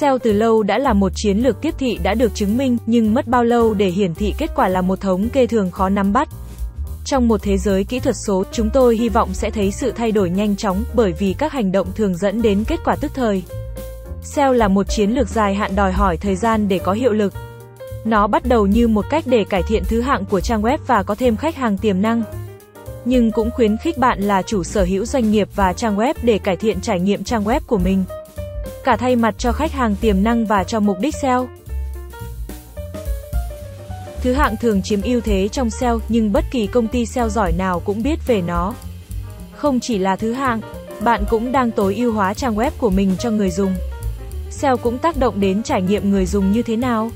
SEO từ lâu đã là một chiến lược tiếp thị đã được chứng minh, nhưng mất bao lâu để hiển thị kết quả là một thống kê thường khó nắm bắt. Trong một thế giới kỹ thuật số, chúng tôi hy vọng sẽ thấy sự thay đổi nhanh chóng, bởi vì các hành động thường dẫn đến kết quả tức thời. SEO là một chiến lược dài hạn đòi hỏi thời gian để có hiệu lực. Nó bắt đầu như một cách để cải thiện thứ hạng của trang web và có thêm khách hàng tiềm năng. Nhưng cũng khuyến khích bạn là chủ sở hữu doanh nghiệp và trang web để cải thiện trải nghiệm trang web của mình. Cả thay mặt cho khách hàng tiềm năng và cho mục đích SEO. Thứ hạng thường chiếm ưu thế trong SEO, nhưng bất kỳ công ty SEO giỏi nào cũng biết về nó. Không chỉ là thứ hạng, bạn cũng đang tối ưu hóa trang web của mình cho người dùng. SEO cũng tác động đến trải nghiệm người dùng như thế nào?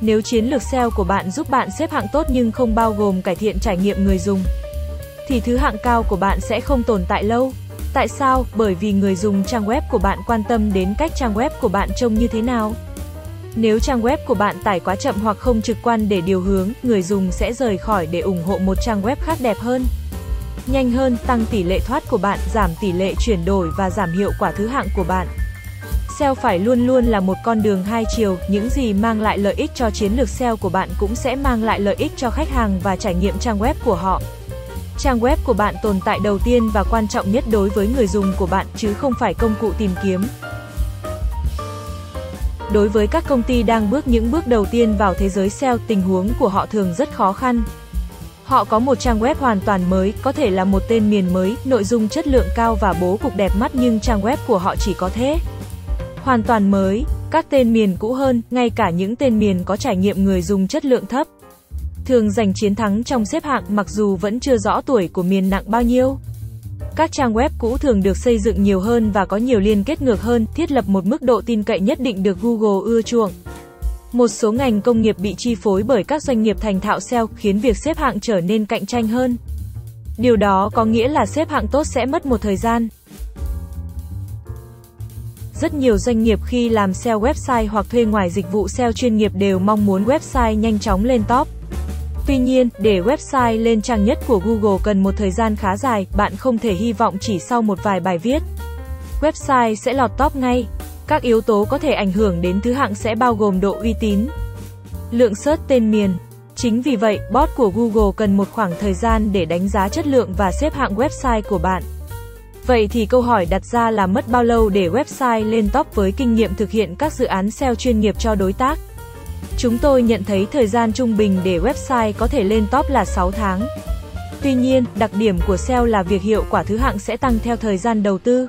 Nếu chiến lược SEO của bạn giúp bạn xếp hạng tốt nhưng không bao gồm cải thiện trải nghiệm người dùng, thì thứ hạng cao của bạn sẽ không tồn tại lâu. Tại sao? Bởi vì người dùng trang web của bạn quan tâm đến cách trang web của bạn trông như thế nào. Nếu trang web của bạn tải quá chậm hoặc không trực quan để điều hướng, người dùng sẽ rời khỏi để ủng hộ một trang web khác đẹp hơn. Nhanh hơn, tăng tỷ lệ thoát của bạn, giảm tỷ lệ chuyển đổi và giảm hiệu quả thứ hạng của bạn. SEO phải luôn luôn là một con đường hai chiều, những gì mang lại lợi ích cho chiến lược SEO của bạn cũng sẽ mang lại lợi ích cho khách hàng và trải nghiệm trang web của họ. Trang web của bạn tồn tại đầu tiên và quan trọng nhất đối với người dùng của bạn chứ không phải công cụ tìm kiếm. Đối với các công ty đang bước những bước đầu tiên vào thế giới SEO, tình huống của họ thường rất khó khăn. Họ có một trang web hoàn toàn mới, có thể là một tên miền mới, nội dung chất lượng cao và bố cục đẹp mắt nhưng trang web của họ chỉ có thế hoàn toàn mới, các tên miền cũ hơn, ngay cả những tên miền có trải nghiệm người dùng chất lượng thấp. Thường giành chiến thắng trong xếp hạng mặc dù vẫn chưa rõ tuổi của miền nặng bao nhiêu. Các trang web cũ thường được xây dựng nhiều hơn và có nhiều liên kết ngược hơn, thiết lập một mức độ tin cậy nhất định được Google ưa chuộng. Một số ngành công nghiệp bị chi phối bởi các doanh nghiệp thành thạo SEO khiến việc xếp hạng trở nên cạnh tranh hơn. Điều đó có nghĩa là xếp hạng tốt sẽ mất một thời gian. Rất nhiều doanh nghiệp khi làm SEO website hoặc thuê ngoài dịch vụ SEO chuyên nghiệp đều mong muốn website nhanh chóng lên top. Tuy nhiên, để website lên trang nhất của Google cần một thời gian khá dài, bạn không thể hy vọng chỉ sau một vài bài viết. Website sẽ lọt top ngay. Các yếu tố có thể ảnh hưởng đến thứ hạng sẽ bao gồm độ uy tín, lượng search tên miền. Chính vì vậy, bot của Google cần một khoảng thời gian để đánh giá chất lượng và xếp hạng website của bạn. Vậy thì câu hỏi đặt ra là mất bao lâu để website lên top với kinh nghiệm thực hiện các dự án SEO chuyên nghiệp cho đối tác? Chúng tôi nhận thấy thời gian trung bình để website có thể lên top là 6 tháng. Tuy nhiên, đặc điểm của SEO là việc hiệu quả thứ hạng sẽ tăng theo thời gian đầu tư.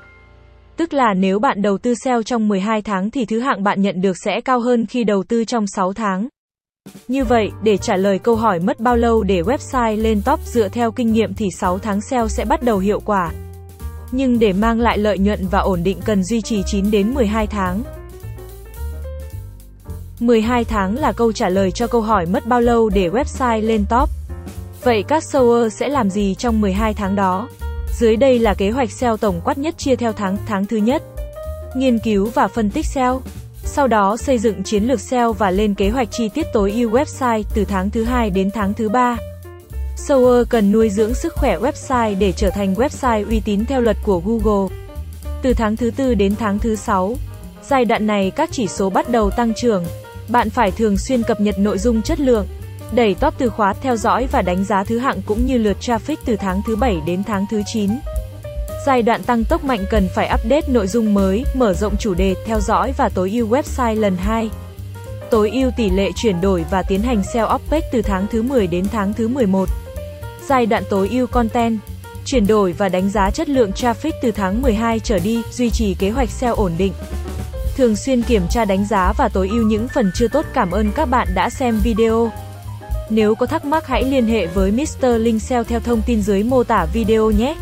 Tức là nếu bạn đầu tư SEO trong 12 tháng thì thứ hạng bạn nhận được sẽ cao hơn khi đầu tư trong 6 tháng. Như vậy, để trả lời câu hỏi mất bao lâu để website lên top dựa theo kinh nghiệm thì 6 tháng SEO sẽ bắt đầu hiệu quả nhưng để mang lại lợi nhuận và ổn định cần duy trì 9 đến 12 tháng. 12 tháng là câu trả lời cho câu hỏi mất bao lâu để website lên top. Vậy các SEO sẽ làm gì trong 12 tháng đó? Dưới đây là kế hoạch SEO tổng quát nhất chia theo tháng, tháng thứ nhất. Nghiên cứu và phân tích SEO. Sau đó xây dựng chiến lược SEO và lên kế hoạch chi tiết tối ưu website từ tháng thứ hai đến tháng thứ ba. SEO cần nuôi dưỡng sức khỏe website để trở thành website uy tín theo luật của Google. Từ tháng thứ tư đến tháng thứ 6, giai đoạn này các chỉ số bắt đầu tăng trưởng. Bạn phải thường xuyên cập nhật nội dung chất lượng, đẩy top từ khóa, theo dõi và đánh giá thứ hạng cũng như lượt traffic từ tháng thứ 7 đến tháng thứ 9. Giai đoạn tăng tốc mạnh cần phải update nội dung mới, mở rộng chủ đề, theo dõi và tối ưu website lần 2. Tối ưu tỷ lệ chuyển đổi và tiến hành SEO update từ tháng thứ 10 đến tháng thứ 11. Giai đoạn tối ưu content, chuyển đổi và đánh giá chất lượng traffic từ tháng 12 trở đi, duy trì kế hoạch SEO ổn định. Thường xuyên kiểm tra đánh giá và tối ưu những phần chưa tốt. Cảm ơn các bạn đã xem video. Nếu có thắc mắc hãy liên hệ với Mr. Linh SEO theo thông tin dưới mô tả video nhé.